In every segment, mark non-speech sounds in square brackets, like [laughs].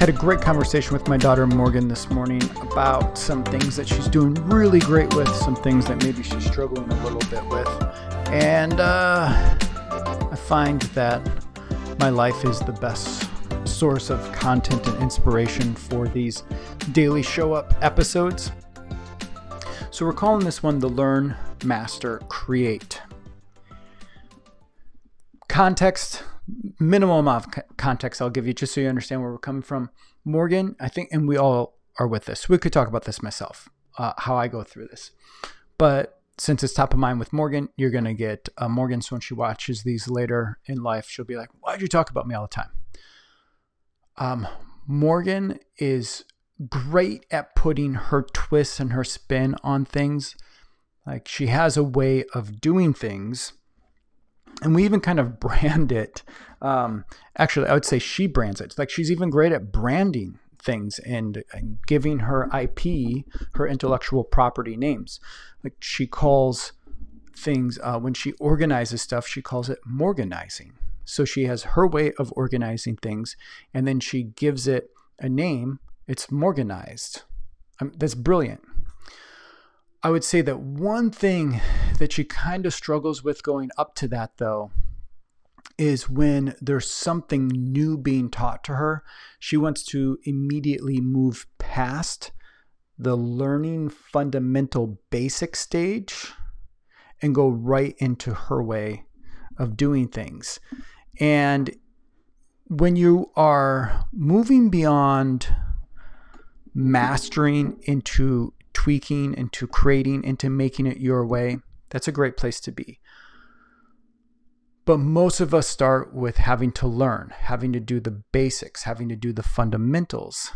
Had a great conversation with my daughter Morgan this morning about some things that she's doing really great with, some things that maybe she's struggling a little bit with. And uh, I find that my life is the best source of content and inspiration for these daily show up episodes. So we're calling this one the Learn, Master, Create. Context minimum amount of context I'll give you just so you understand where we're coming from. Morgan, I think, and we all are with this. We could talk about this myself, uh, how I go through this. But since it's top of mind with Morgan, you're going to get uh, Morgan. So when she watches these later in life, she'll be like, Why'd you talk about me all the time? Um, Morgan is great at putting her twist and her spin on things. Like she has a way of doing things and we even kind of [laughs] brand it. Um, actually, I would say she brands it. Like she's even great at branding things and, and giving her IP, her intellectual property names. Like she calls things uh, when she organizes stuff, she calls it morganizing. So she has her way of organizing things, and then she gives it a name. It's morganized. Um, that's brilliant. I would say that one thing that she kind of struggles with going up to that, though, is when there's something new being taught to her, she wants to immediately move past the learning fundamental basic stage and go right into her way of doing things. And when you are moving beyond mastering into tweaking, into creating, into making it your way, that's a great place to be. But most of us start with having to learn, having to do the basics, having to do the fundamentals.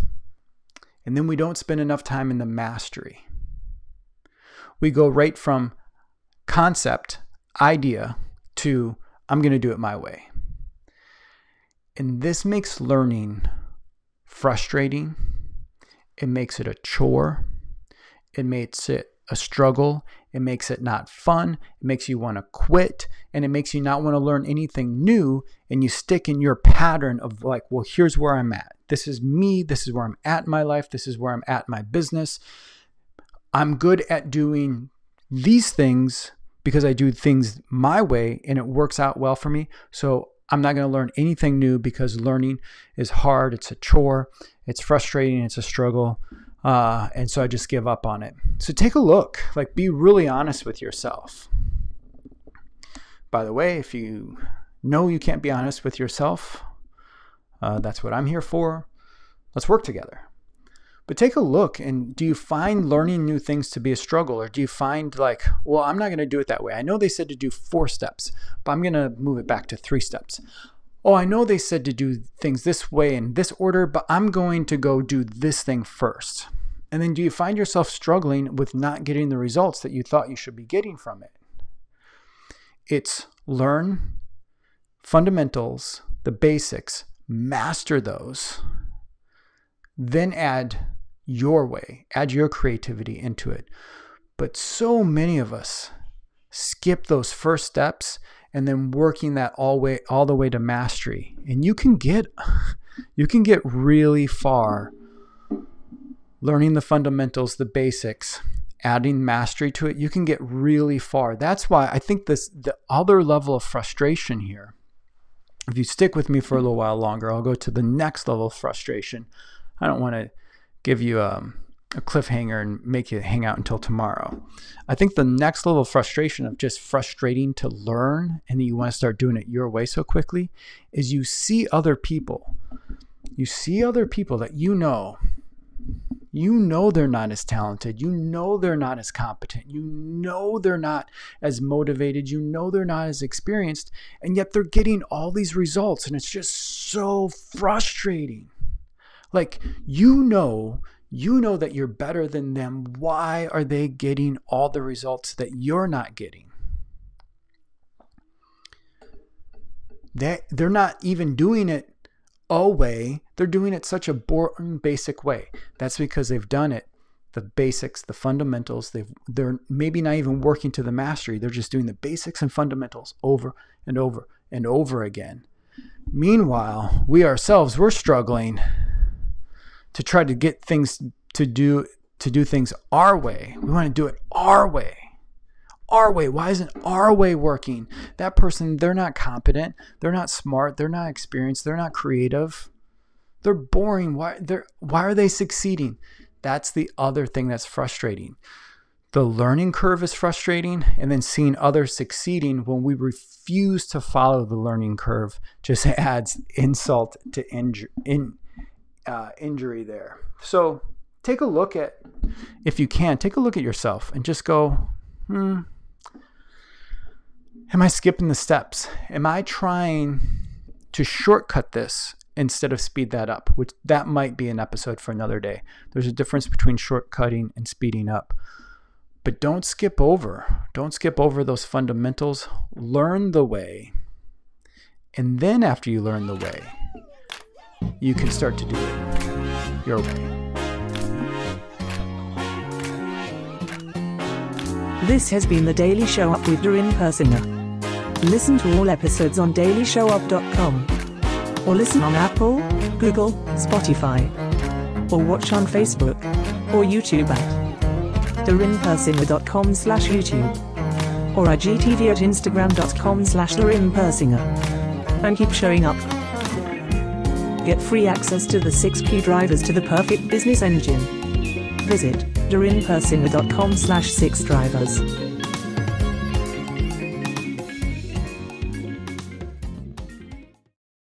And then we don't spend enough time in the mastery. We go right from concept, idea, to I'm going to do it my way. And this makes learning frustrating. It makes it a chore. It makes it a struggle. It makes it not fun. It makes you want to quit and it makes you not want to learn anything new. And you stick in your pattern of like, well, here's where I'm at. This is me. This is where I'm at in my life. This is where I'm at in my business. I'm good at doing these things because I do things my way and it works out well for me. So I'm not going to learn anything new because learning is hard. It's a chore. It's frustrating. It's a struggle. Uh, and so I just give up on it. So take a look, like be really honest with yourself. By the way, if you know you can't be honest with yourself, uh, that's what I'm here for. Let's work together. But take a look and do you find learning new things to be a struggle? Or do you find like, well, I'm not going to do it that way? I know they said to do four steps, but I'm going to move it back to three steps. Oh, I know they said to do things this way in this order, but I'm going to go do this thing first. And then do you find yourself struggling with not getting the results that you thought you should be getting from it? It's learn fundamentals, the basics, master those, then add your way, add your creativity into it. But so many of us skip those first steps and then working that all way all the way to mastery. And you can get [laughs] you can get really far learning the fundamentals, the basics, adding mastery to it, you can get really far. That's why I think this the other level of frustration here. If you stick with me for a little while longer, I'll go to the next level of frustration. I don't want to give you um, a cliffhanger and make you hang out until tomorrow. I think the next level of frustration of just frustrating to learn and then you want to start doing it your way so quickly is you see other people. You see other people that you know you know they're not as talented. You know they're not as competent. You know they're not as motivated. You know they're not as experienced. And yet they're getting all these results. And it's just so frustrating. Like, you know, you know that you're better than them. Why are they getting all the results that you're not getting? They, they're not even doing it a way, they're doing it such a boring, basic way. That's because they've done it the basics, the fundamentals. They've they're maybe not even working to the mastery. They're just doing the basics and fundamentals over and over and over again. Meanwhile, we ourselves we're struggling to try to get things to do to do things our way. We want to do it our way. Our way. Why isn't our way working? That person, they're not competent. They're not smart. They're not experienced. They're not creative. They're boring. Why they're why are they succeeding? That's the other thing that's frustrating. The learning curve is frustrating, and then seeing others succeeding when we refuse to follow the learning curve just [laughs] adds insult to injury. in, uh, injury there. So take a look at, if you can, take a look at yourself and just go, hmm, am I skipping the steps? Am I trying to shortcut this instead of speed that up, which that might be an episode for another day. There's a difference between shortcutting and speeding up. But don't skip over. Don't skip over those fundamentals. Learn the way. And then after you learn the way, you can start to do it your way. This has been the Daily Show Up with Doreen Persinger. Listen to all episodes on dailyshowup.com or listen on Apple, Google, Spotify, or watch on Facebook or YouTube at dorinpersinger.com slash YouTube or IGTV at instagram.com slash dorinpersinger and keep showing up. Get free access to the six key drivers to the perfect business engine. Visit dorinpersinger.com slash six drivers.